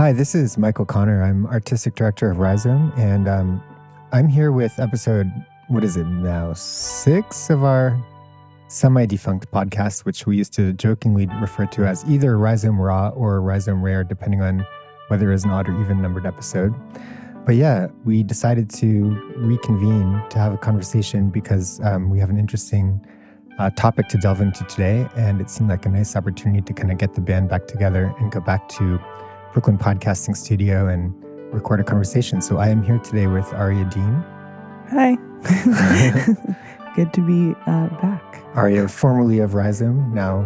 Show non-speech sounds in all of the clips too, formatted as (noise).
Hi, this is Michael Connor. I'm artistic director of Rhizome, and um, I'm here with episode, what is it now, six of our semi defunct podcast, which we used to jokingly refer to as either Rhizome Raw or Rhizome Rare, depending on whether it's an odd or even numbered episode. But yeah, we decided to reconvene to have a conversation because um, we have an interesting uh, topic to delve into today. And it seemed like a nice opportunity to kind of get the band back together and go back to Brooklyn Podcasting Studio and record a conversation. So I am here today with Aria Dean. Hi. (laughs) Good to be uh, back. Aria, formerly of Rhizome, now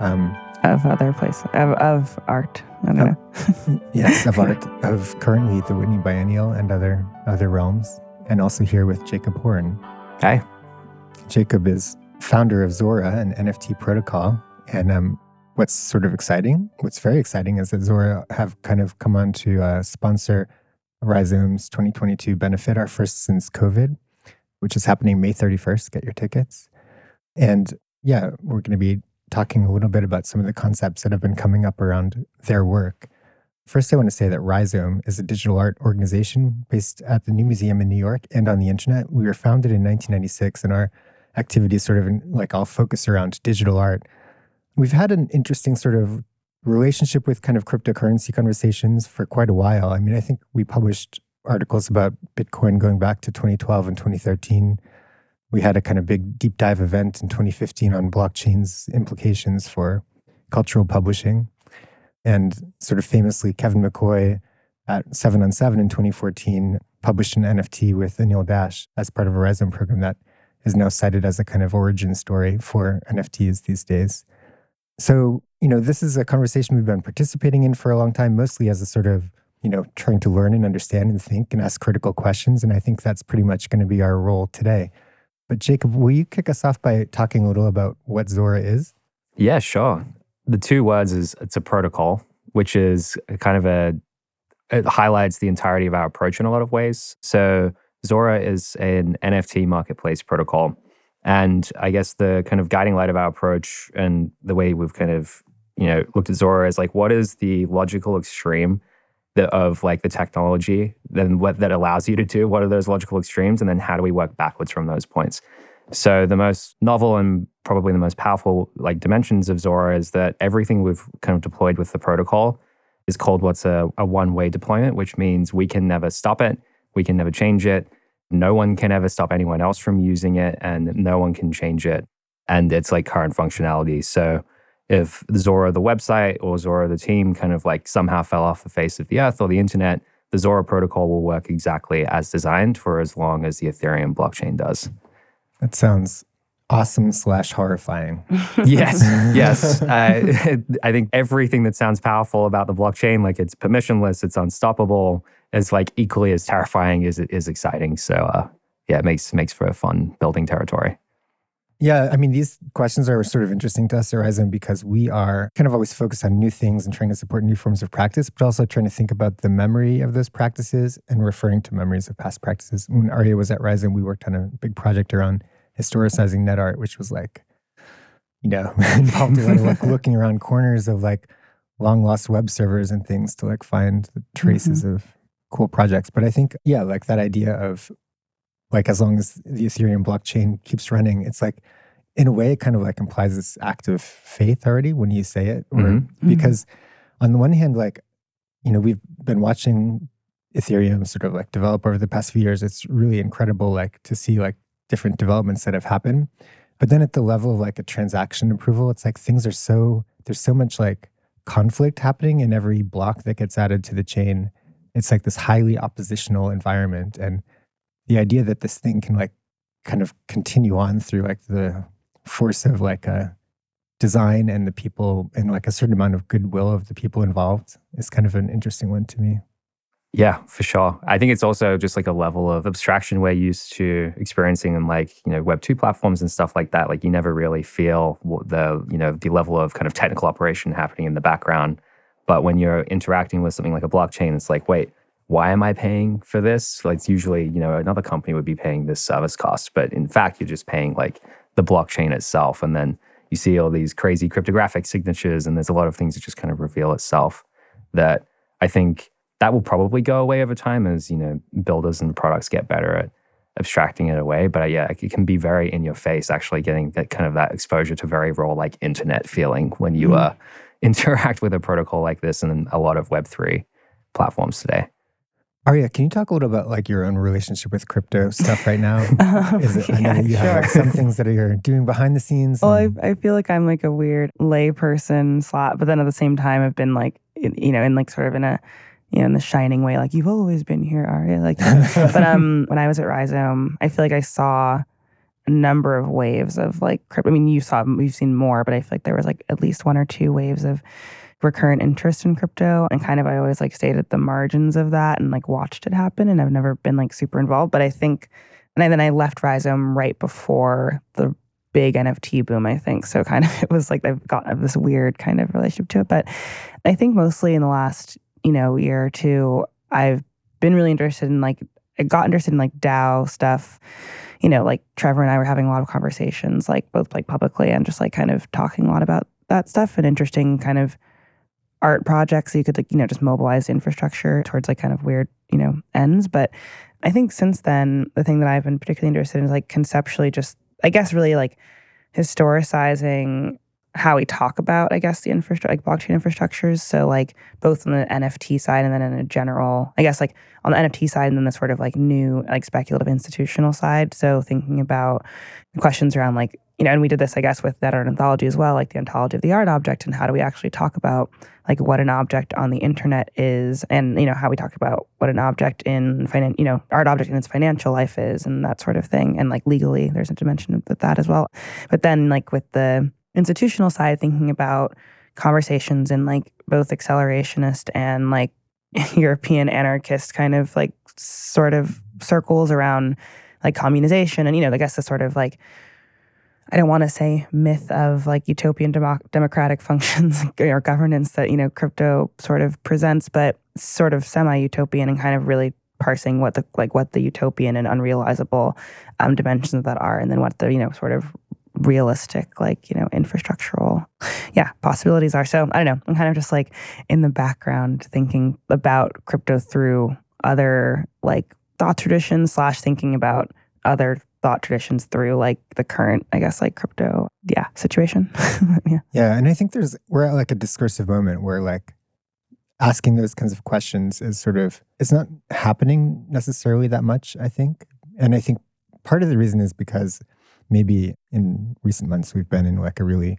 um, of other places, of, of art. I don't know. (laughs) yes, of art, of currently the Whitney Biennial and other other realms, and also here with Jacob Horn. Hi. Jacob is founder of Zora, an NFT protocol, and um, what's sort of exciting, what's very exciting, is that Zora have kind of come on to uh, sponsor Rhizome's 2022 benefit, our first since COVID, which is happening May 31st. Get your tickets. And yeah, we're going to be talking a little bit about some of the concepts that have been coming up around their work. First, I want to say that Rhizome is a digital art organization based at the New Museum in New York and on the internet. We were founded in 1996, and our activities sort of like all focus around digital art. We've had an interesting sort of relationship with kind of cryptocurrency conversations for quite a while. I mean, I think we published articles about Bitcoin going back to 2012 and 2013 we had a kind of big deep dive event in 2015 on blockchain's implications for cultural publishing. And sort of famously, Kevin McCoy at 7 on 7 in 2014 published an NFT with Anil Dash as part of a Rhizome program that is now cited as a kind of origin story for NFTs these days. So, you know, this is a conversation we've been participating in for a long time, mostly as a sort of, you know, trying to learn and understand and think and ask critical questions. And I think that's pretty much going to be our role today. But Jacob, will you kick us off by talking a little about what Zora is? Yeah, sure. The two words is it's a protocol, which is kind of a it highlights the entirety of our approach in a lot of ways. So Zora is an NFT marketplace protocol. And I guess the kind of guiding light of our approach and the way we've kind of, you know, looked at Zora is like what is the logical extreme the, of like the technology, then what that allows you to do. What are those logical extremes, and then how do we work backwards from those points? So the most novel and probably the most powerful like dimensions of Zora is that everything we've kind of deployed with the protocol is called what's a, a one-way deployment, which means we can never stop it, we can never change it. No one can ever stop anyone else from using it, and no one can change it. And it's like current functionality. So if Zora, the website, or Zora, the team, kind of like somehow fell off the face of the earth or the internet, the Zora protocol will work exactly as designed for as long as the Ethereum blockchain does. That sounds awesome slash horrifying. (laughs) yes, (laughs) yes. I, (laughs) I think everything that sounds powerful about the blockchain, like it's permissionless, it's unstoppable, is like equally as terrifying as it is exciting. So, uh, yeah, it makes makes for a fun building territory. Yeah, I mean, these questions are sort of interesting to us, at Rhizome, because we are kind of always focused on new things and trying to support new forms of practice, but also trying to think about the memory of those practices and referring to memories of past practices. When Aria was at Rhizome, we worked on a big project around historicizing net art, which was like, you know, (laughs) involved a lot of like looking around corners of like long lost web servers and things to like find the traces mm-hmm. of cool projects. But I think, yeah, like that idea of like as long as the Ethereum blockchain keeps running, it's like in a way it kind of like implies this act of faith already when you say it. Or mm-hmm. mm-hmm. because on the one hand, like, you know, we've been watching Ethereum sort of like develop over the past few years. It's really incredible like to see like different developments that have happened. But then at the level of like a transaction approval, it's like things are so there's so much like conflict happening in every block that gets added to the chain. It's like this highly oppositional environment. And the idea that this thing can like kind of continue on through like the force of like a design and the people and like a certain amount of goodwill of the people involved is kind of an interesting one to me. Yeah, for sure. I think it's also just like a level of abstraction we're used to experiencing in like, you know, Web 2 platforms and stuff like that. Like you never really feel the, you know, the level of kind of technical operation happening in the background. But when you're interacting with something like a blockchain, it's like, wait, why am I paying for this? Like it's usually, you know, another company would be paying this service cost, but in fact, you're just paying like the blockchain itself. And then you see all these crazy cryptographic signatures, and there's a lot of things that just kind of reveal itself that I think that will probably go away over time as you know builders and products get better at abstracting it away. But uh, yeah, it can be very in your face, actually getting that kind of that exposure to very raw like internet feeling when you mm. uh, interact with a protocol like this and a lot of Web three platforms today. Aria, can you talk a little about like your own relationship with crypto stuff right now? (laughs) Is it, I know that you sure. have like, some things that you're doing behind the scenes. Well, I, I feel like I'm like a weird layperson slot, but then at the same time, I've been like, you know, in like sort of in a, you know, in the shining way, like you've always been here, Aria. Like, (laughs) but um, when I was at Rhizome, I feel like I saw number of waves of like crypto. I mean, you saw, you've seen more, but I feel like there was like at least one or two waves of recurrent interest in crypto. And kind of I always like stayed at the margins of that and like watched it happen. And I've never been like super involved but I think and then I left Rhizome right before the big NFT boom I think. So kind of (laughs) it was like I've got this weird kind of relationship to it. But I think mostly in the last you know year or two I've been really interested in like I got interested in like DAO stuff you know like Trevor and I were having a lot of conversations like both like publicly and just like kind of talking a lot about that stuff and interesting kind of art projects so you could like you know just mobilize infrastructure towards like kind of weird you know ends. But i think since then the thing that i've been particularly interested in is like conceptually just i guess really like historicizing how we talk about, I guess, the infrastructure, like blockchain infrastructures. So, like, both on the NFT side and then in a general, I guess, like on the NFT side and then the sort of like new, like speculative institutional side. So, thinking about questions around like, you know, and we did this, I guess, with that art ontology as well, like the ontology of the art object and how do we actually talk about like what an object on the internet is and, you know, how we talk about what an object in finance, you know, art object in its financial life is and that sort of thing. And like legally, there's a dimension with that as well. But then, like, with the, institutional side, thinking about conversations in like both accelerationist and like (laughs) European anarchist kind of like sort of circles around like communization and you know I guess the sort of like I don't want to say myth of like utopian demo- democratic (laughs) functions or governance that you know crypto sort of presents, but sort of semi-utopian and kind of really parsing what the like what the utopian and unrealizable um, dimensions of that are, and then what the you know sort of realistic, like, you know, infrastructural, yeah, possibilities are. So I don't know. I'm kind of just like in the background thinking about crypto through other like thought traditions slash thinking about other thought traditions through like the current, I guess, like crypto, yeah, situation. (laughs) yeah. Yeah. And I think there's, we're at like a discursive moment where like asking those kinds of questions is sort of, it's not happening necessarily that much, I think. And I think part of the reason is because maybe in recent months we've been in like a really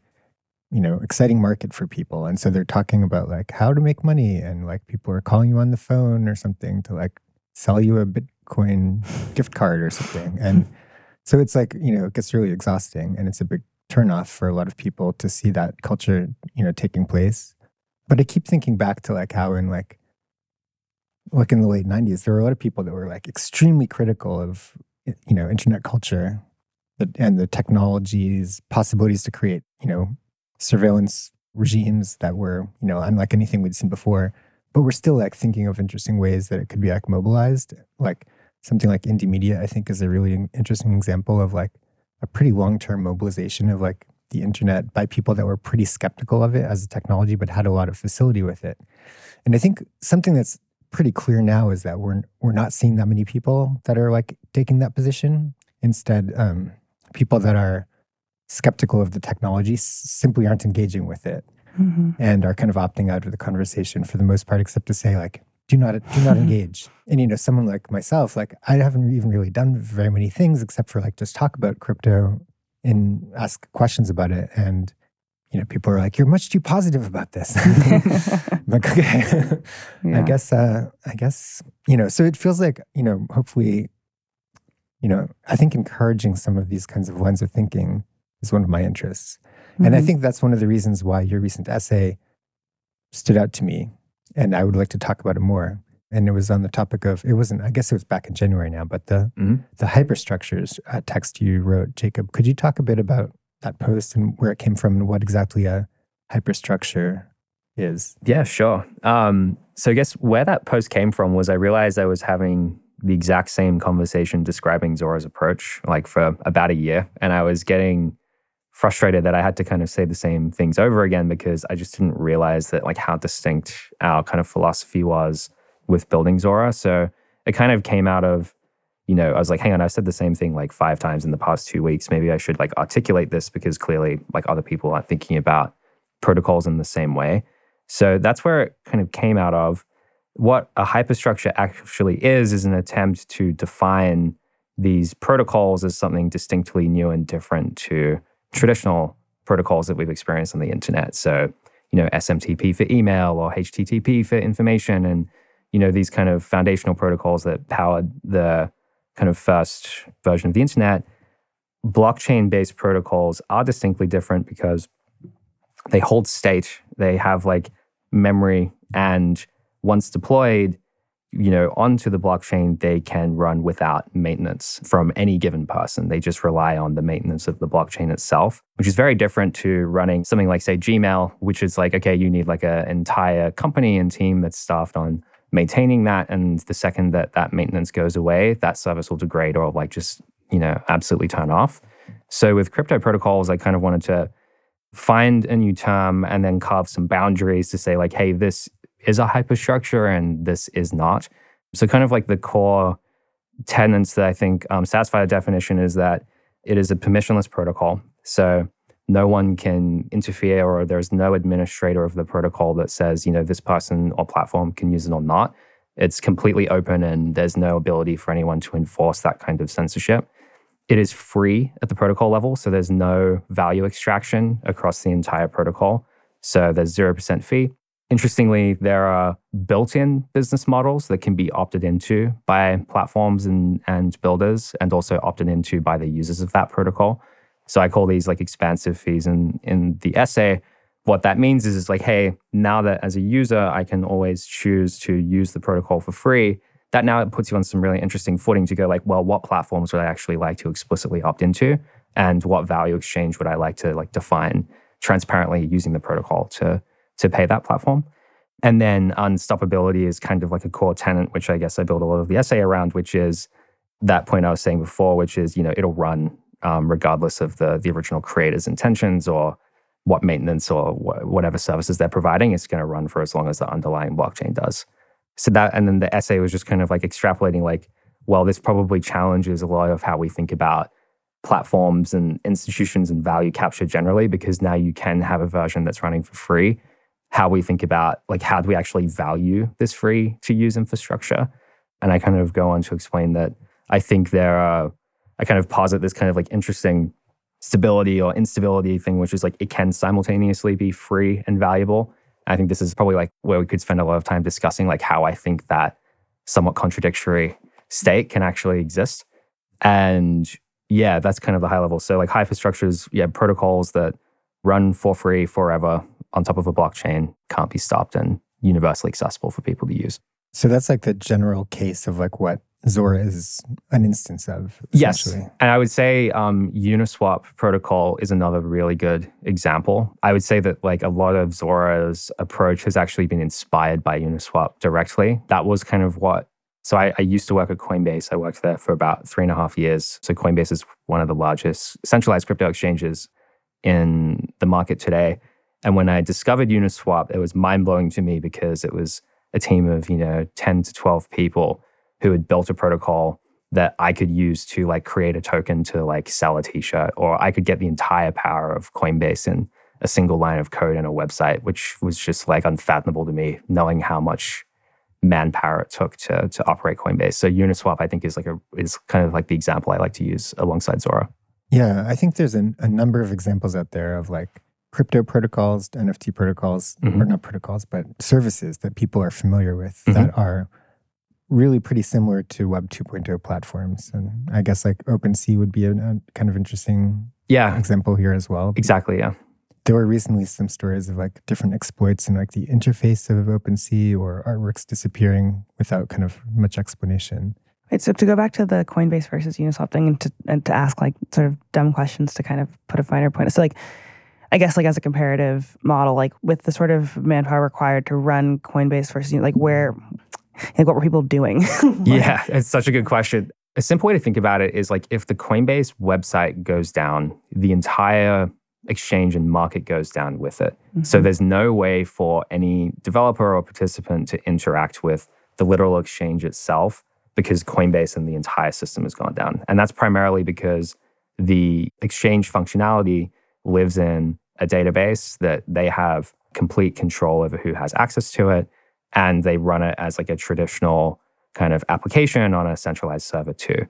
you know exciting market for people. And so they're talking about like how to make money. And like people are calling you on the phone or something to like sell you a bitcoin (laughs) gift card or something. And (laughs) so it's like you know it gets really exhausting. And it's a big turnoff for a lot of people to see that culture you know taking place. But i keep thinking back to like how in like like in the late 90s there were a lot of people that were like extremely critical of you know internet culture and the technologies, possibilities to create, you know, surveillance regimes that were, you know, unlike anything we'd seen before. But we're still like thinking of interesting ways that it could be like mobilized. Like something like indie media I think, is a really interesting example of like a pretty long term mobilization of like the internet by people that were pretty skeptical of it as a technology, but had a lot of facility with it. And I think something that's pretty clear now is that we're we're not seeing that many people that are like taking that position. Instead, um, people that are skeptical of the technology simply aren't engaging with it mm-hmm. and are kind of opting out of the conversation for the most part, except to say like, do not do not (laughs) engage. And you know, someone like myself, like I haven't even really done very many things except for like just talk about crypto and ask questions about it. And you know, people are like, "You're much too positive about this." (laughs) (laughs) like, okay, yeah. I guess, uh, I guess, you know. So it feels like, you know, hopefully, you know, I think encouraging some of these kinds of lines of thinking is one of my interests. Mm-hmm. And I mm-hmm. think that's one of the reasons why your recent essay stood out to me. And I would like to talk about it more. And it was on the topic of, it wasn't, I guess it was back in January now, but the, mm-hmm. the hyperstructures uh, text you wrote, Jacob. Could you talk a bit about that post and where it came from and what exactly a hyperstructure is? Yeah, sure. Um, so I guess where that post came from was I realized I was having the exact same conversation describing Zora's approach, like for about a year. And I was getting frustrated that I had to kind of say the same things over again because I just didn't realize that like how distinct our kind of philosophy was with building Zora. So it kind of came out of, you know, I was like, hang on, I've said the same thing like five times in the past two weeks. Maybe I should like articulate this because clearly like other people aren't thinking about protocols in the same way. So that's where it kind of came out of. What a hyperstructure actually is, is an attempt to define these protocols as something distinctly new and different to traditional protocols that we've experienced on the internet. So, you know, SMTP for email or HTTP for information and, you know, these kind of foundational protocols that powered the kind of first version of the internet. Blockchain based protocols are distinctly different because they hold state, they have like memory, and once deployed, you know, onto the blockchain, they can run without maintenance from any given person. They just rely on the maintenance of the blockchain itself, which is very different to running something like, say, Gmail, which is like, okay, you need like an entire company and team that's staffed on maintaining that. And the second that that maintenance goes away, that service will degrade or like just, you know, absolutely turn off. So with crypto protocols, I kind of wanted to find a new term and then carve some boundaries to say, like, hey, this is a hyperstructure and this is not. So, kind of like the core tenets that I think um, satisfy the definition is that it is a permissionless protocol. So, no one can interfere, or there's no administrator of the protocol that says, you know, this person or platform can use it or not. It's completely open, and there's no ability for anyone to enforce that kind of censorship. It is free at the protocol level, so there's no value extraction across the entire protocol. So, there's 0% fee. Interestingly, there are built in business models that can be opted into by platforms and, and builders and also opted into by the users of that protocol. So I call these like expansive fees in, in the essay. What that means is, is like, hey, now that as a user, I can always choose to use the protocol for free. That now puts you on some really interesting footing to go like, well, what platforms would I actually like to explicitly opt into? And what value exchange would I like to like define transparently using the protocol to to pay that platform. And then unstoppability is kind of like a core tenant, which I guess I build a lot of the essay around, which is that point I was saying before, which is, you know, it'll run um, regardless of the, the original creator's intentions or what maintenance or wh- whatever services they're providing. It's going to run for as long as the underlying blockchain does. So that, and then the essay was just kind of like extrapolating, like, well, this probably challenges a lot of how we think about platforms and institutions and value capture generally, because now you can have a version that's running for free how we think about like how do we actually value this free to use infrastructure? And i kind of go on to explain that i think there are i kind of posit this kind of like interesting stability or instability thing which is like it can simultaneously be free and valuable. I think this is probably like where we could spend a lot of time discussing like how i think that somewhat contradictory state can actually exist. And yeah that's kind of the high level. So like hyperstructures yeah protocols that run for free forever on top of a blockchain can't be stopped and universally accessible for people to use. So that's like the general case of like what Zora is an instance of. Yes. And I would say um, Uniswap protocol is another really good example. I would say that like a lot of Zora's approach has actually been inspired by Uniswap directly. That was kind of what. So I, I used to work at Coinbase. I worked there for about three and a half years. So Coinbase is one of the largest centralized crypto exchanges in the market today. And when I discovered Uniswap, it was mind blowing to me because it was a team of, you know, 10 to 12 people who had built a protocol that I could use to like create a token to like sell a t-shirt or I could get the entire power of Coinbase in a single line of code in a website, which was just like unfathomable to me, knowing how much manpower it took to to operate Coinbase. So Uniswap, I think, is like a is kind of like the example I like to use alongside Zora. Yeah, I think there's an, a number of examples out there of like crypto protocols, NFT protocols, mm-hmm. or not protocols, but services that people are familiar with mm-hmm. that are really pretty similar to Web 2.0 platforms. And I guess like OpenSea would be a, a kind of interesting yeah. example here as well. Exactly, yeah. There were recently some stories of like different exploits in like the interface of OpenSea or artworks disappearing without kind of much explanation. Right, so to go back to the Coinbase versus Uniswap thing and to, and to ask like sort of dumb questions to kind of put a finer point. So like I guess like as a comparative model, like with the sort of manpower required to run Coinbase versus like where, like what were people doing? (laughs) yeah, it's such a good question. A simple way to think about it is like if the Coinbase website goes down, the entire exchange and market goes down with it. Mm-hmm. So there's no way for any developer or participant to interact with the literal exchange itself because Coinbase and the entire system has gone down. And that's primarily because the exchange functionality lives in a database that they have complete control over who has access to it. And they run it as like a traditional kind of application on a centralized server too.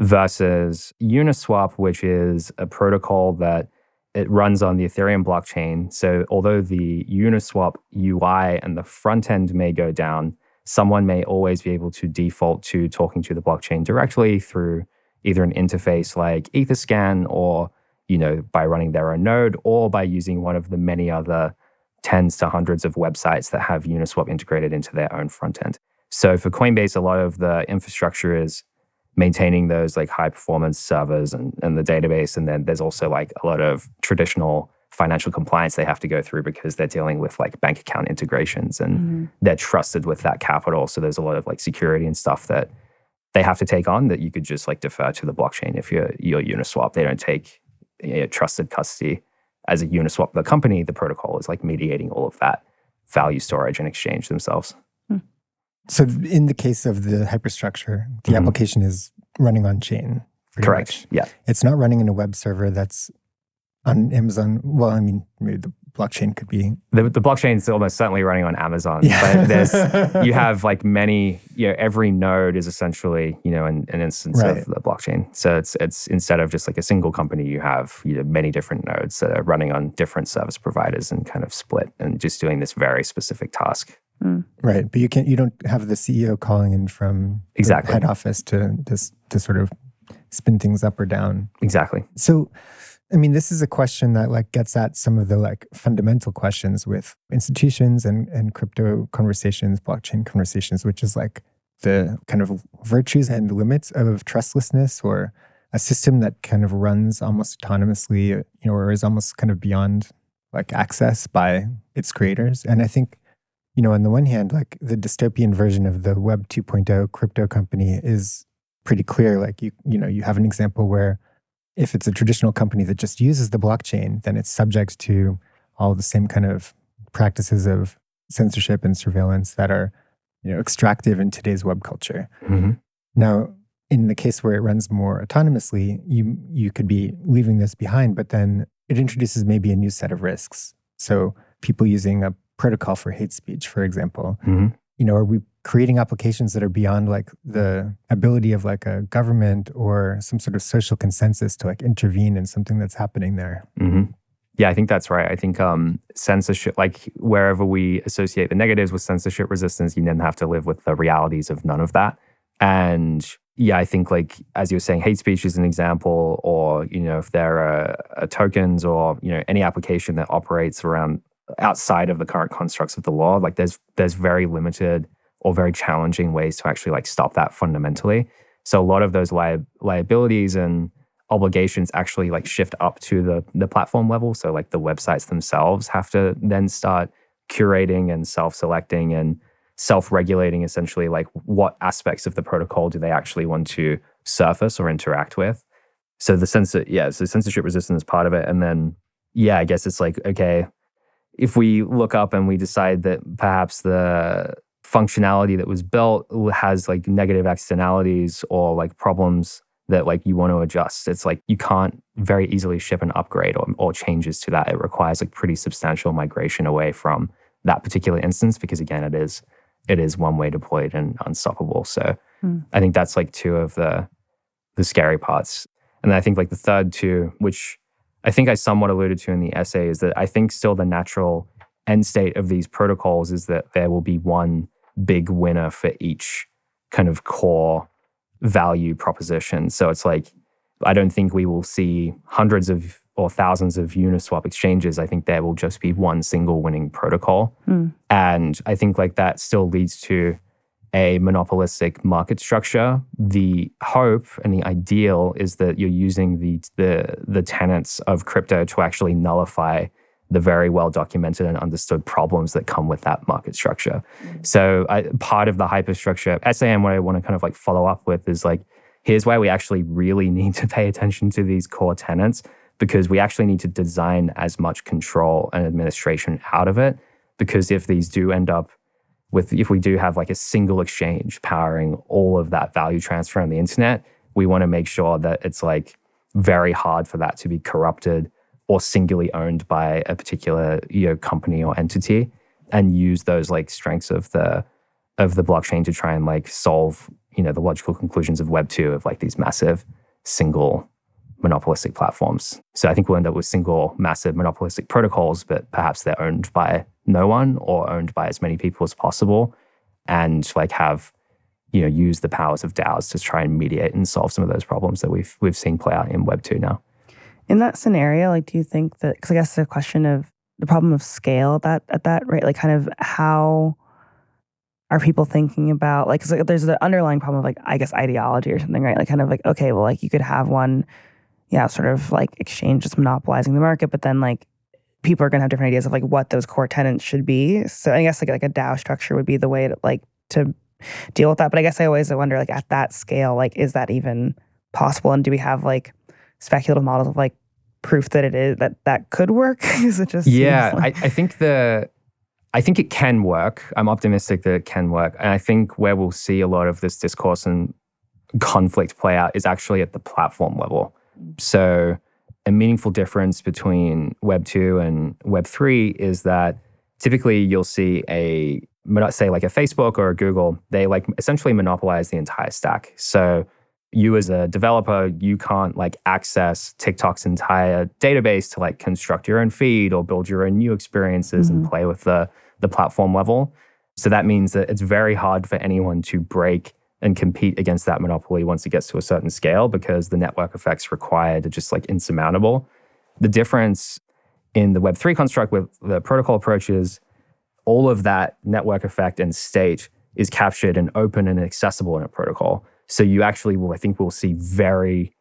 Versus Uniswap, which is a protocol that it runs on the Ethereum blockchain. So although the Uniswap UI and the front end may go down, someone may always be able to default to talking to the blockchain directly through either an interface like Etherscan or you know by running their own node or by using one of the many other tens to hundreds of websites that have Uniswap integrated into their own front end. So for Coinbase, a lot of the infrastructure is maintaining those like high performance servers and, and the database. And then there's also like a lot of traditional financial compliance they have to go through because they're dealing with like bank account integrations and mm-hmm. they're trusted with that capital. So there's a lot of like security and stuff that they have to take on that you could just like defer to the blockchain if you're you're Uniswap. They don't take you know, trusted custody as a Uniswap. The company, the protocol is like mediating all of that value storage and exchange themselves. Hmm. So in the case of the hyperstructure, the mm-hmm. application is running on chain. Correct. Much. Yeah. It's not running in a web server that's on Amazon. Well, I mean, maybe the blockchain could be the, the blockchain is almost certainly running on Amazon. Yeah. But there's you (laughs) have like many, you know, every node is essentially, you know, an, an instance right. of the blockchain. So it's it's instead of just like a single company, you have you know many different nodes that are running on different service providers and kind of split and just doing this very specific task. Mm. Right. But you can't you don't have the CEO calling in from exactly head office to just to sort of spin things up or down. Exactly. So I mean, this is a question that like gets at some of the like fundamental questions with institutions and, and crypto conversations, blockchain conversations, which is like the kind of virtues and limits of trustlessness or a system that kind of runs almost autonomously, you know, or is almost kind of beyond like access by its creators. And I think, you know, on the one hand, like the dystopian version of the Web 2.0 crypto company is pretty clear. Like you, you know, you have an example where if it's a traditional company that just uses the blockchain, then it's subject to all the same kind of practices of censorship and surveillance that are you know extractive in today's web culture. Mm-hmm. Now, in the case where it runs more autonomously, you you could be leaving this behind, but then it introduces maybe a new set of risks. So people using a protocol for hate speech, for example, mm-hmm. you know, are we creating applications that are beyond like the ability of like a government or some sort of social consensus to like intervene in something that's happening there. Mm-hmm. Yeah, I think that's right. I think um, censorship, like wherever we associate the negatives with censorship resistance, you then have to live with the realities of none of that. And yeah, I think like as you were saying, hate speech is an example, or you know, if there are, are tokens or you know any application that operates around outside of the current constructs of the law, like there's there's very limited or very challenging ways to actually like stop that fundamentally. So a lot of those li- liabilities and obligations actually like shift up to the the platform level. So like the websites themselves have to then start curating and self-selecting and self-regulating essentially like what aspects of the protocol do they actually want to surface or interact with. So the that yeah, so censorship resistance is part of it. And then yeah, I guess it's like, okay, if we look up and we decide that perhaps the functionality that was built has like negative externalities or like problems that like you want to adjust. It's like you can't very easily ship an upgrade or, or changes to that. It requires like pretty substantial migration away from that particular instance because again it is it is one way deployed and unstoppable. So mm. I think that's like two of the the scary parts. And then I think like the third two, which I think I somewhat alluded to in the essay, is that I think still the natural end state of these protocols is that there will be one big winner for each kind of core value proposition. So it's like, I don't think we will see hundreds of or thousands of Uniswap exchanges. I think there will just be one single winning protocol. Mm. And I think like that still leads to a monopolistic market structure. The hope and the ideal is that you're using the the the tenets of crypto to actually nullify the very well documented and understood problems that come with that market structure. Mm-hmm. So, I, part of the hyperstructure SAM, what I want to kind of like follow up with is like, here's why we actually really (laughs) need to pay attention to these core tenants because we actually need to design as much control and administration out of it. Because if these do end up with, if we do have like a single exchange powering all of that value transfer on the internet, we want to make sure that it's like very hard for that to be corrupted or singularly owned by a particular you know company or entity and use those like strengths of the of the blockchain to try and like solve you know the logical conclusions of web 2 of like these massive single monopolistic platforms. So i think we'll end up with single massive monopolistic protocols but perhaps they're owned by no one or owned by as many people as possible and like have you know use the powers of DAOs to try and mediate and solve some of those problems that we've we've seen play out in web 2 now in that scenario like do you think that because i guess the question of the problem of scale that at that right like kind of how are people thinking about like, cause like there's the underlying problem of like i guess ideology or something right? Like kind of like okay well like you could have one yeah sort of like exchange just monopolizing the market but then like people are going to have different ideas of like what those core tenants should be. So i guess like like a dao structure would be the way to like to deal with that. But i guess i always wonder like at that scale like is that even possible? And do we have like speculative models of like proof that it is that that could work (laughs) is it just yeah like- I, I think the I think it can work. I'm optimistic that it can work. And I think where we'll see a lot of this discourse and conflict play out is actually at the platform level. So, a meaningful difference between Web 2 and Web 3 is that typically you'll see a, say, like a Facebook or a Google, they like essentially monopolize the entire stack. So, you as a developer, you can't like access TikTok's entire database to like construct your own feed or build your own new experiences mm-hmm. and play with the the platform level. So that means that it's very hard for anyone to break and compete against that monopoly once it gets to a certain scale because the network effects required are just like insurmountable. The difference in the Web3 construct with the protocol approaches, all of that network effect and state is captured and open and accessible in a protocol. So you actually will, I think, we'll see very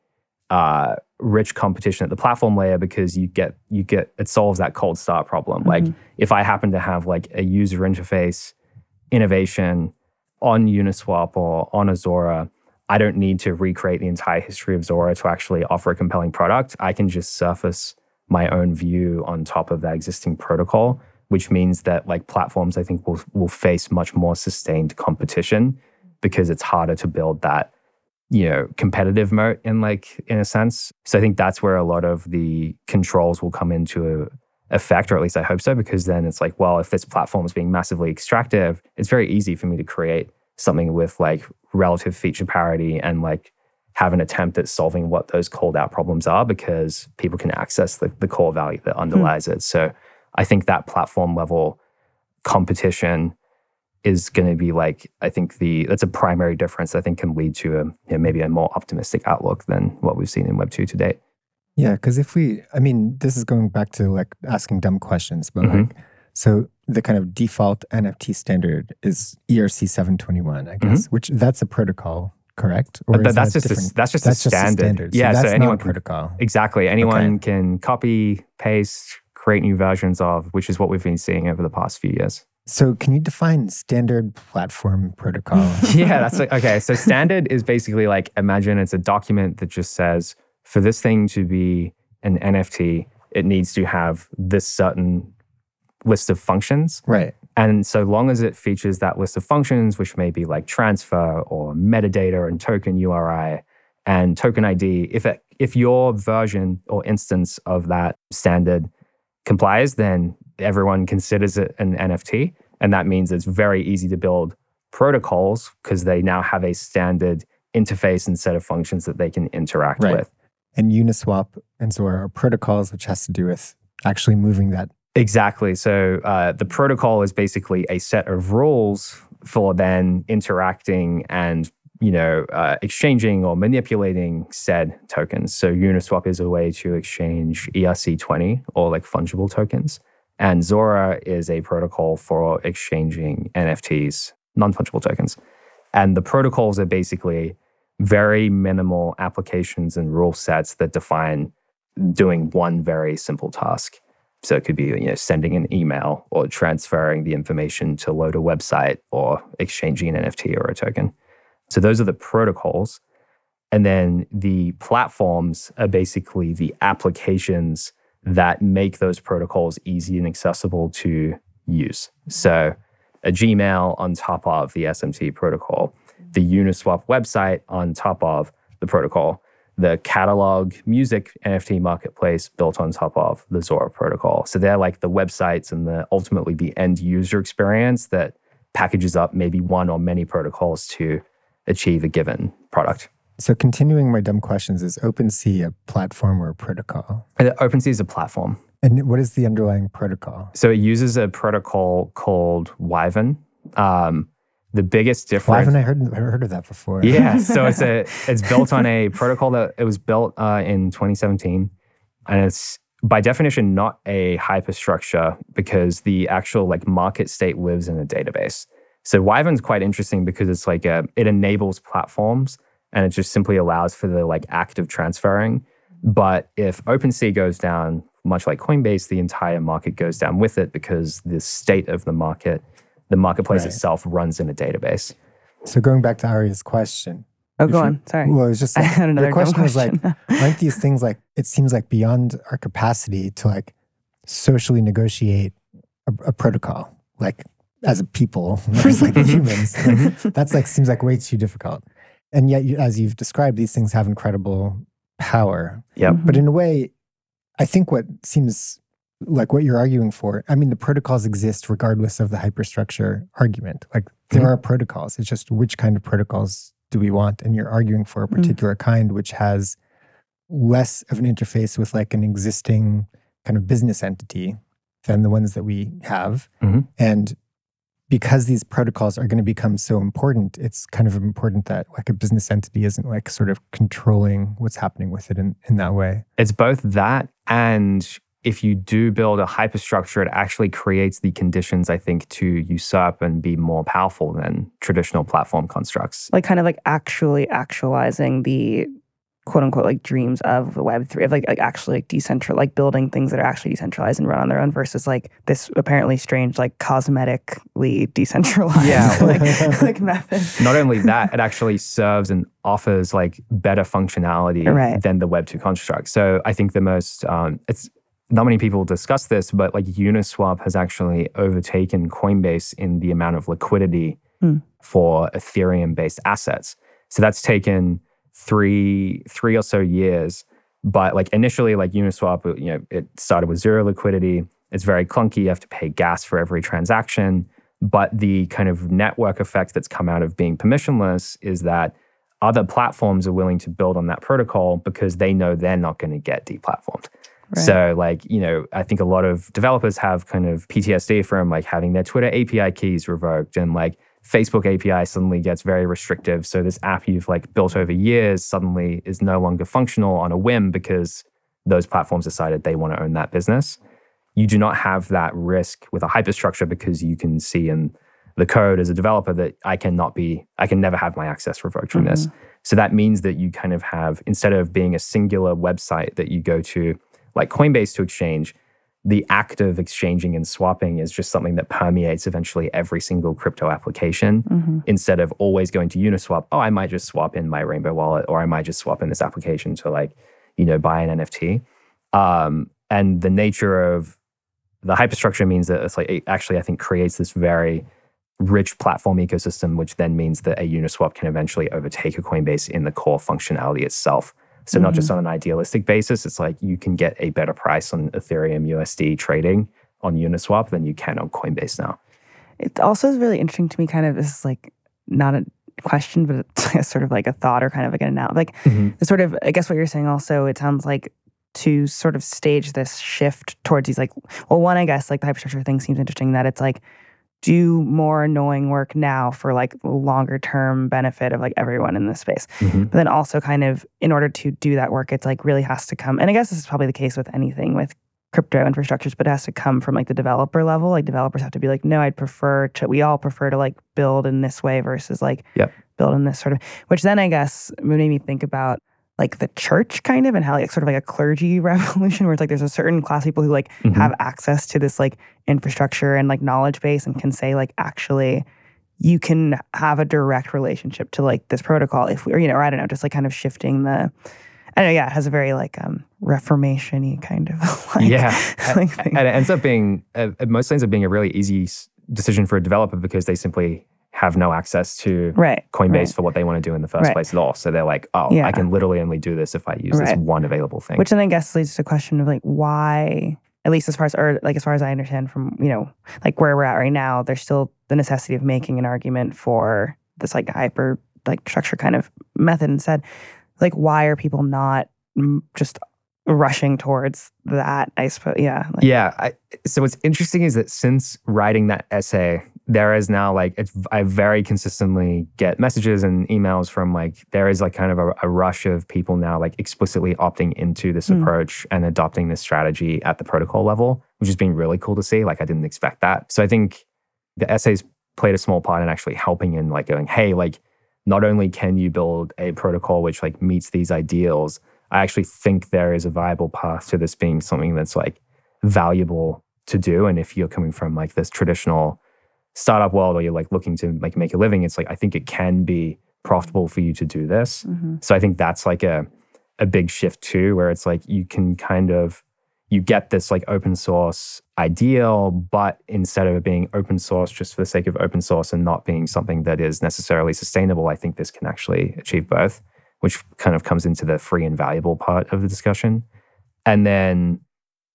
uh, rich competition at the platform layer because you get you get it solves that cold start problem. Mm-hmm. Like if I happen to have like a user interface innovation on Uniswap or on Azora, I don't need to recreate the entire history of Zora to actually offer a compelling product. I can just surface my own view on top of that existing protocol, which means that like platforms I think will will face much more sustained competition because it's harder to build that you know competitive moat in like in a sense so i think that's where a lot of the controls will come into effect or at least i hope so because then it's like well if this platform is being massively extractive it's very easy for me to create something with like relative feature parity and like have an attempt at solving what those called out problems are because people can access the, the core value that hmm. underlies hmm. it so i think that platform level competition is going to be like I think the that's a primary difference I think can lead to a you know, maybe a more optimistic outlook than what we've seen in Web two to date. Yeah, because if we, I mean, this is going back to like asking dumb questions, but mm-hmm. like, so the kind of default NFT standard is ERC seven twenty one, I guess, mm-hmm. which that's a protocol. Correct, or that, that's, that just a, that's just that's a standard. Just a standard. Yeah, so, so anyone can, protocol. Exactly, anyone okay. can copy, paste, create new versions of, which is what we've been seeing over the past few years. So, can you define standard platform protocol? (laughs) yeah, that's like, okay. So, standard is basically like imagine it's a document that just says for this thing to be an NFT, it needs to have this certain list of functions. Right. And so long as it features that list of functions, which may be like transfer or metadata and token URI and token ID, if it, if your version or instance of that standard complies, then everyone considers it an NFT. And that means it's very easy to build protocols because they now have a standard interface and set of functions that they can interact right. with. And Uniswap and Zora are protocols, which has to do with actually moving that. Exactly. So uh, the protocol is basically a set of rules for then interacting and you know uh, exchanging or manipulating said tokens. So Uniswap is a way to exchange ERC20 or like fungible tokens. And Zora is a protocol for exchanging NFTs, non fungible tokens. And the protocols are basically very minimal applications and rule sets that define doing one very simple task. So it could be you know, sending an email or transferring the information to load a website or exchanging an NFT or a token. So those are the protocols. And then the platforms are basically the applications that make those protocols easy and accessible to use. So a Gmail on top of the SMT protocol, the Uniswap website on top of the protocol, the catalog music NFT marketplace built on top of the Zora protocol. So they're like the websites and the ultimately the end user experience that packages up maybe one or many protocols to achieve a given product. So continuing my dumb questions, is OpenSea a platform or a protocol? Uh, OpenSea is a platform. And what is the underlying protocol? So it uses a protocol called Wyvern. Um, the biggest difference. haven't I heard, I heard of that before? Yeah, so it's a (laughs) it's built on a protocol that it was built uh, in 2017, and it's by definition not a hyperstructure because the actual like market state lives in a database. So Wyvern's quite interesting because it's like a, it enables platforms and it just simply allows for the like active transferring. But if OpenSea goes down, much like Coinbase, the entire market goes down with it because the state of the market, the marketplace Right. itself runs in a database. So going back to Ari's question. Oh, go you- on. Sorry. Well, it was just (laughs) I like, had another your dumb question was like, question. (laughs) aren't these things like, it seems like beyond our capacity to like socially negotiate a, a protocol, like as a people, (laughs) as like humans. Like, that's like, seems like way too difficult. And yet, as you've described, these things have incredible power. Yep. But in a way, I think what seems like what you're arguing for, I mean, the protocols exist regardless of the hyperstructure argument. Like there Mhm. are protocols. It's just which kind of protocols do we want? And you're arguing for a Mm. particular kind which has less of an interface with like an existing kind of business entity than the ones that we have. Mhm. And because these protocols are going to become so important, it's kind of important that like a business entity isn't like sort of controlling what's happening with it in, in that way. It's both that and if you do build a hyperstructure, it actually creates the conditions, I think, to usurp and be more powerful than traditional platform constructs. like kind of like actually actualizing the quote unquote like dreams of the web 3 of like, like actually like decentral like building things that are actually decentralized and run on their own versus like this apparently strange like cosmetically (laughs) decentralized Yeah. (laughs) like, like method Not only that, it actually serves and offers like better functionality Right. than the Web2 construct. So I think the most, um, it's not many people discuss this, but like Uniswap has actually overtaken Coinbase in the amount of liquidity Hmm. for Ethereum based assets. So that's taken three, three or so years. But like initially, like Uniswap, uh, you know, it started with zero liquidity. It's very clunky. You have to pay gas for every transaction. But the kind of network effect that's come out of being permissionless is that other platforms are willing to build on that protocol because they know they're not going to get deplatformed. Right. So, like, you know, I think a lot of developers have kind of PTSD from like having their Twitter API keys revoked and like Facebook API suddenly gets very restrictive. So, this app you've like built over years suddenly is no longer functional on a whim because those platforms decided they want to own that business. You do not have that risk with a hyperstructure because you can see in the code as a developer that I cannot be, I can never have my access revoked from this. Mm-hmm. So that means that you kind of have, instead of being a singular website that you go to, like Coinbase to exchange, the act of exchanging and swapping is just something that permeates eventually every single crypto application Mhm. instead of always going to Uniswap. Oh, I might just swap in my Rainbow wallet or I might just swap in this application to like, you know, buy an NFT. Um, and the nature of the hyperstructure means that it's like, it actually, I think, creates this very rich platform ecosystem, which then means that a Uniswap can eventually overtake a Coinbase in the core functionality itself. So not just mm-hmm. on an idealistic basis, it's like you can get a better price on Ethereum USD trading on Uniswap than you can on Coinbase now. It also is really interesting to me. Kind of this is like not a question, but it's (laughs) sort of like a thought or kind of like an analogy. Like mm-hmm. the sort of I guess what you're saying. Also, it sounds like to sort of stage this shift towards these like well, one I guess like the hyperstructure thing seems interesting that it's like do more annoying work now for like longer term benefit of like everyone in this space. Mhm. But then also kind of in order to do that work, it's like really has to come. And I guess this is probably the case with anything with crypto infrastructures, but it has to come from like the developer level. Like developers have to be like, no, I'd prefer to, we all prefer to like build in this way versus like Yep. build in this sort of, which then I guess made me think about like the church kind of and how like sort of like a clergy (laughs) revolution where it's like there's a certain class of people who like Mhm. have access to this like infrastructure and like knowledge base and can say like actually you can have a direct relationship to like this protocol if we, or you know, or I don't know, just like kind of shifting the. I don't know, yeah, it has a very like um reformation-y kind of (laughs) like, yeah, (laughs) like and, and it ends up being uh, it mostly ends up being a really easy decision for a developer because they simply have no access to right Coinbase right. for what they want to do in the first Right. place at all. So they're like, oh, Yeah. I can literally only do this if I use this one available thing. Which then I guess leads to the question of like why, at least as far as or like as far as I understand from you know like where we're at right now, there's still the necessity of making an argument for this like hyper like structure kind of method instead. Like why are people not just rushing towards that? I suppose yeah. Like, yeah. I, so what's interesting is that since writing that essay, there is now like it's, I very consistently get messages and emails from like there is like kind of a, a rush of people now like explicitly opting into this Mm. approach and adopting this strategy at the protocol level, which has been really cool to see. Like I didn't expect that. So I think the essays played a small part in actually helping in like going, hey, like not only can you build a protocol which like meets these ideals, I actually think there is a viable path to this being something that's like valuable to do. And if you're coming from like this traditional startup world or you're like looking to like make a living, it's like I think it can be profitable for you to do this. mhm. So I think that's like a a big shift too, where it's like you can kind of you get this like open source ideal, but instead of it being open source just for the sake of open source and not being something that is necessarily sustainable, I think this can actually achieve both, which kind of comes into the free and valuable part of the discussion. And then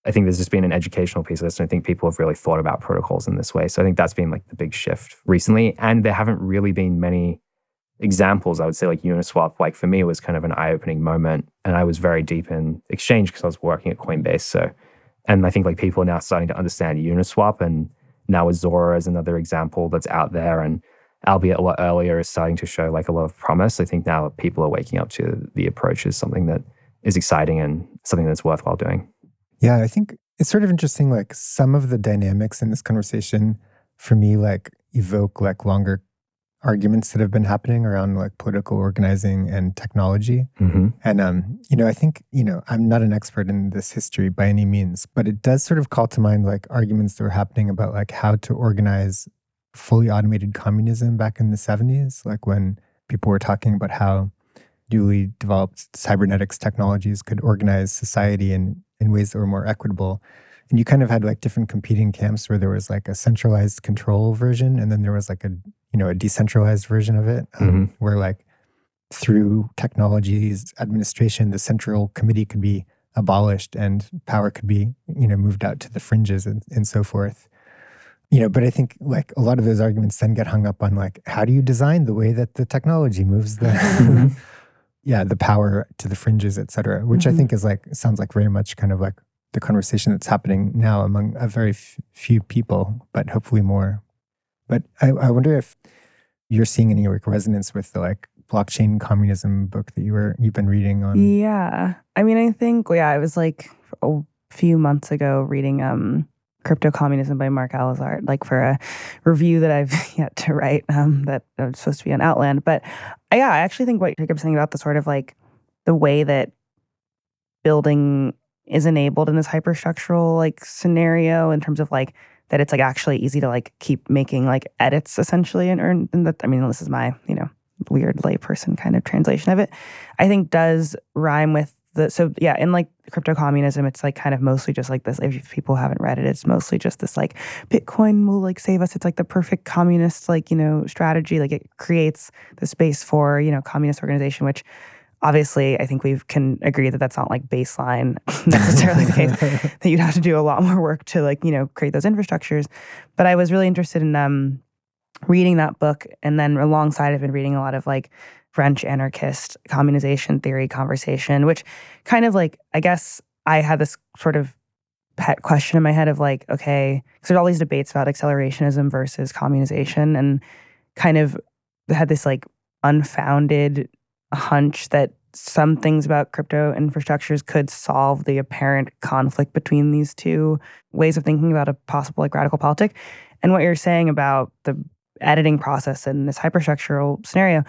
I think there's just been an educational piece of this, and I think people have really thought about protocols in this way. So I think that's been like the big shift recently. And there haven't really been many examples. I would say like Uniswap, like for me, it was kind of an eye-opening moment, and I was very deep in exchange because I was working at Coinbase. So, and I think like people are now starting to understand Uniswap, and now with Zora is another example that's out there, and albeit a lot earlier, is starting to show like a lot of promise. I think now people are waking up to the approach as something that is exciting and something that's worthwhile doing. Yeah, I think it's sort of interesting. Like some of the dynamics in this conversation for me, like evoke like longer arguments that have been happening around like political organizing and technology. Mm-hmm. And um, you know, I think you know I'm not an expert in this history by any means, but it does sort of call to mind like arguments that were happening about like how to organize fully automated communism back in the 70s, like when people were talking about how newly developed cybernetics technologies could organize society in in ways that were more equitable. And you kind of had like different competing camps where there was like a centralized control version, and then there was like a you know a decentralized version of it, um, where like through technologies administration, the central committee could be abolished and power could be you know moved out to the fringes and, and so forth. You know, but I think like a lot of those arguments then get hung up on like how do you design the way that the technology moves the (laughs) yeah the power to the fringes, et cetera, which I Mhm. think is like sounds like very much kind of like the conversation that's happening now among a very f- few people, but hopefully more. But I, I wonder if you're seeing any like resonance with the like blockchain communism book that you were you've been reading on. Yeah. I mean, I think, yeah, I was like a few months ago reading um, Crypto Communism by Mark Alizart, like for a review that I've (laughs) yet to write um, that was supposed to be on Outland. But uh, yeah, I actually think what Jacob's saying about the sort of like the way that building is enabled in this hyperstructural like scenario in terms of like that it's like actually easy to like keep making like edits essentially and earn and that I mean this is my, you know, weird layperson kind of translation of it. I think does rhyme with the so yeah, in like crypto communism, it's like kind of mostly just like this. If people haven't read it, it's mostly just this like Bitcoin will like save us. It's like the perfect communist like, you know, strategy. Like it creates the space for, you know, communist organization, which obviously I think we can agree that that's not like baseline (laughs) necessarily the case (laughs) that you'd have to do a lot more work to like you know create those infrastructures but i was really interested in um reading that book and then alongside i've been reading a lot of like french anarchist communization theory conversation which kind of like i guess i had this sort of pet question in my head of like okay because there's all these debates about accelerationism versus communization and kind of had this like unfounded hunch that some things about crypto infrastructures could solve the apparent conflict between these two ways of thinking about a possible like radical politic. And what you're saying about the editing process in this hyperstructural scenario,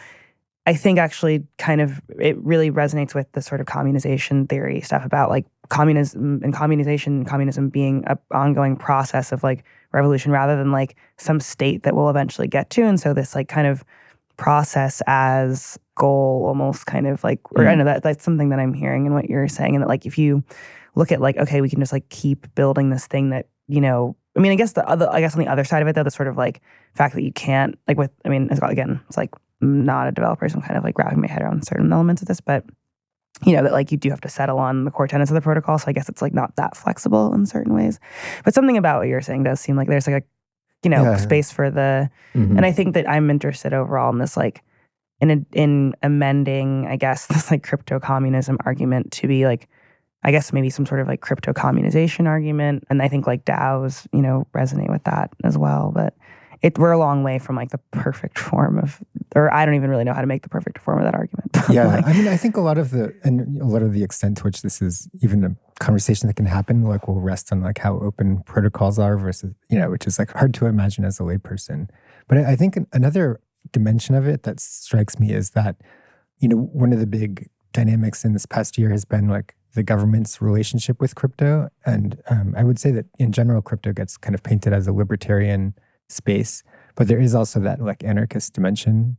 I think actually kind of it really resonates with the sort of communization theory stuff about like communism and communization, communism being an ongoing process of like revolution rather than like some state that we'll eventually get to. And so this like kind of process as goal almost kind of like or I Mm. know that that's something that I'm hearing in what you're saying. And that like if you look at like, okay, we can just like keep building this thing that, you know, I mean, I guess the other I guess on the other side of it though, the sort of like fact that you can't like with I mean, it's- again, it's like not a developer, so I'm kind of like wrapping my head around certain elements of this, but you know, that like you do have to settle on the core tenets of the protocol. So I guess it's like not that flexible in certain ways. But something about what you're saying does seem like there's like a, you know, Yeah. space for the Mhm. and I think that I'm interested overall in this like in a, in amending, I guess, (laughs) this like crypto communism argument to be like, I guess maybe some sort of like crypto communization argument. And I think like DAOs, you know, resonate with that as well. But it we're a long way from like the perfect form of or I don't even really know how to make the perfect form of that argument. (laughs) Yeah like, i mean i think a lot of the and a lot of the extent to which this is even a conversation that can happen like will rest on like how open protocols are versus you know which is like hard to imagine as a layperson but i I think another dimension of it that strikes me is that you know one of the big dynamics in this past year has been like the government's relationship with crypto and um, i would say that in general crypto gets kind of painted as a libertarian space but there is also that like anarchist dimension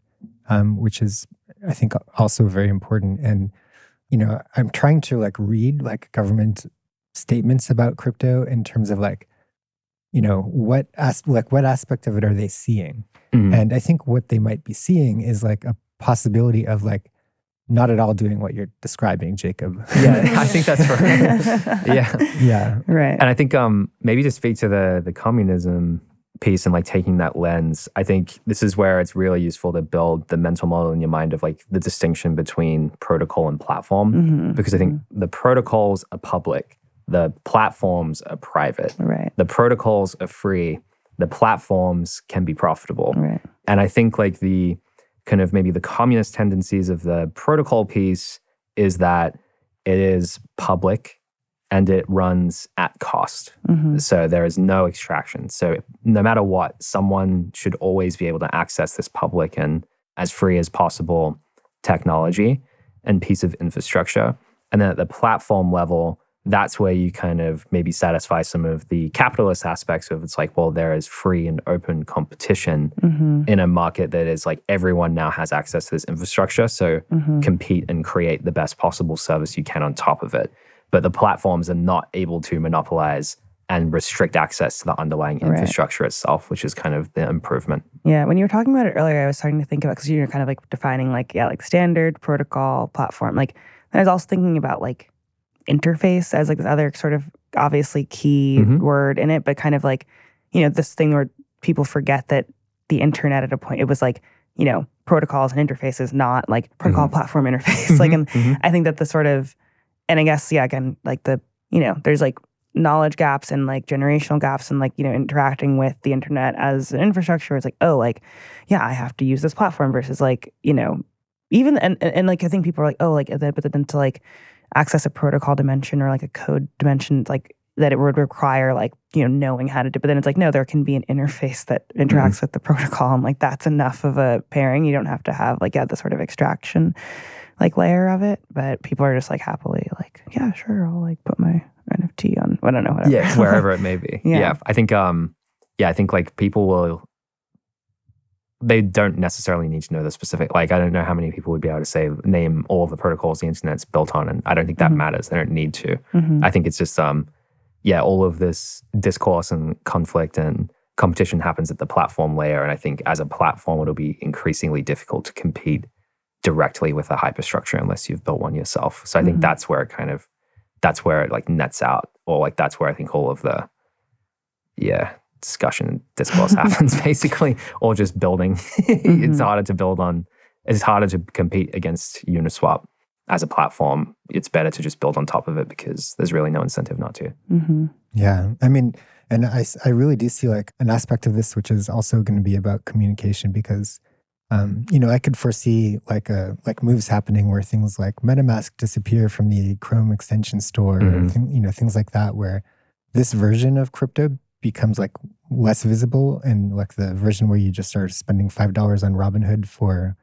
um, which is I think also very important. And you know, I'm trying to like read like government statements about crypto in terms of like, you know, what as- like what aspect of it are they seeing? Mhm. And I think what they might be seeing is like a possibility of like not at all doing what you're describing, Jacob. Yeah, (laughs) I think that's right. (laughs) yeah. yeah. right. And I think um, maybe to speak to the the communism piece and like taking that lens, I think this is where it's really useful to build the mental model in your mind of like the distinction between protocol and platform. Mhm. Because I think the protocols are public, the platforms are private. Right. The protocols are free, the platforms can be profitable. Right. And I think like the kind of maybe the communist tendencies of the protocol piece is that it is public and it runs at cost. hmm So there is no extraction. So no matter what, someone should always be able to access this public and as free as possible technology and piece of infrastructure. And then at the platform level, that's where you kind of maybe satisfy some of the capitalist aspects of it's like, well, there is free and open competition hmm in a market that is like everyone now has access to this infrastructure. So hmm compete and create the best possible service you can on top of it. But the platforms are not able to monopolize and restrict access to the underlying Right. infrastructure itself, which is kind of the improvement. Yeah, when you were talking about it earlier, I was starting to think about because you're kind of like defining like yeah, like standard protocol platform. Like, I was also thinking about like interface as like this other sort of obviously key Mhm. word in it, but kind of like you know this thing where people forget that the internet at a point it was like you know protocols and interfaces, not like protocol platform (laughs) interface. like, and Mhm. I think that the sort of, and I guess, yeah, again, like the, you know, there's like knowledge gaps and like generational gaps and like, you know, interacting with the internet as an infrastructure. It's like, oh, like, yeah, I have to use this platform versus like, you know, even, and, and, and, like, I think people are like, oh, like, but then to like access a protocol dimension or like a code dimension, like, that it would require like you know knowing how to do but then it's like no there can be an interface that mm-hmm. interacts with the protocol. And like that's enough of a pairing. You don't have to have like yeah the sort of extraction like layer of it but people are just like happily like yeah sure i'll like put my nft on i don't know whatever Yeah, wherever it may be. (laughs) Yeah. yeah. I think um yeah, I think like people will they don't necessarily need to know the specific like I don't know how many people would be able to say name all of the protocols the internet's built on and I don't think that Mhm. matters. They don't need to. Mhm. I think it's just um yeah, all of this discourse and conflict and competition happens at the platform layer. And I think as a platform, it'll be increasingly difficult to compete directly with a hyperstructure unless you've built one yourself. So I think Mhm. that's where it kind of that's where it like nets out, or like that's where I think all of the yeah discussion discourse (laughs) happens basically, or just building. (laughs) it's Mhm. harder to build on. It's harder to compete against Uniswap as a platform. It's better to just build on top of it because there's really no incentive not to. Mhm. Yeah. I mean, and I I really do see like an aspect of this, which is also going to be about communication because, um, you know, I could foresee like a, like moves happening where things like MetaMask disappear from the Chrome extension store, or Mhm. thing, you know, things like that, where this version of crypto becomes like less visible and like the version where you just start spending $5 on Robinhood for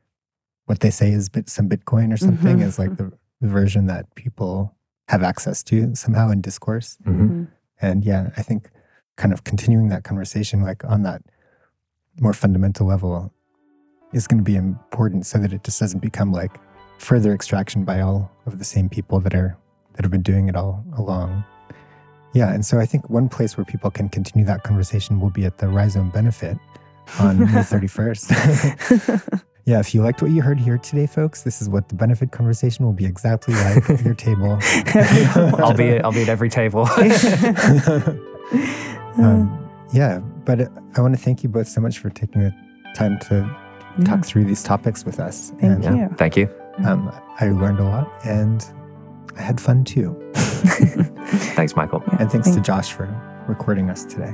what they say is bit, some Bitcoin or something Mhm. is like the, the version that people have access to somehow in discourse. Mhm. And yeah, I think kind of continuing that conversation, like on that more fundamental level, is going to be important so that it just doesn't become like further extraction by all of the same people that are that have been doing it all along. Yeah, and so I think one place where people can continue that conversation will be at the Rhizome benefit on (laughs) May 31st. (laughs) yeah, if you liked what you heard here today, folks, this is what the benefit conversation will be exactly like at your table. (laughs) I'll be I'll be at every table. um, yeah, but uh, I want to thank you both so much for taking the time to talk through these topics with us. Thank and you. Thank you. um, I learned a lot and I had fun too. (laughs) Thanks, Michael. And thanks to Josh for recording us today.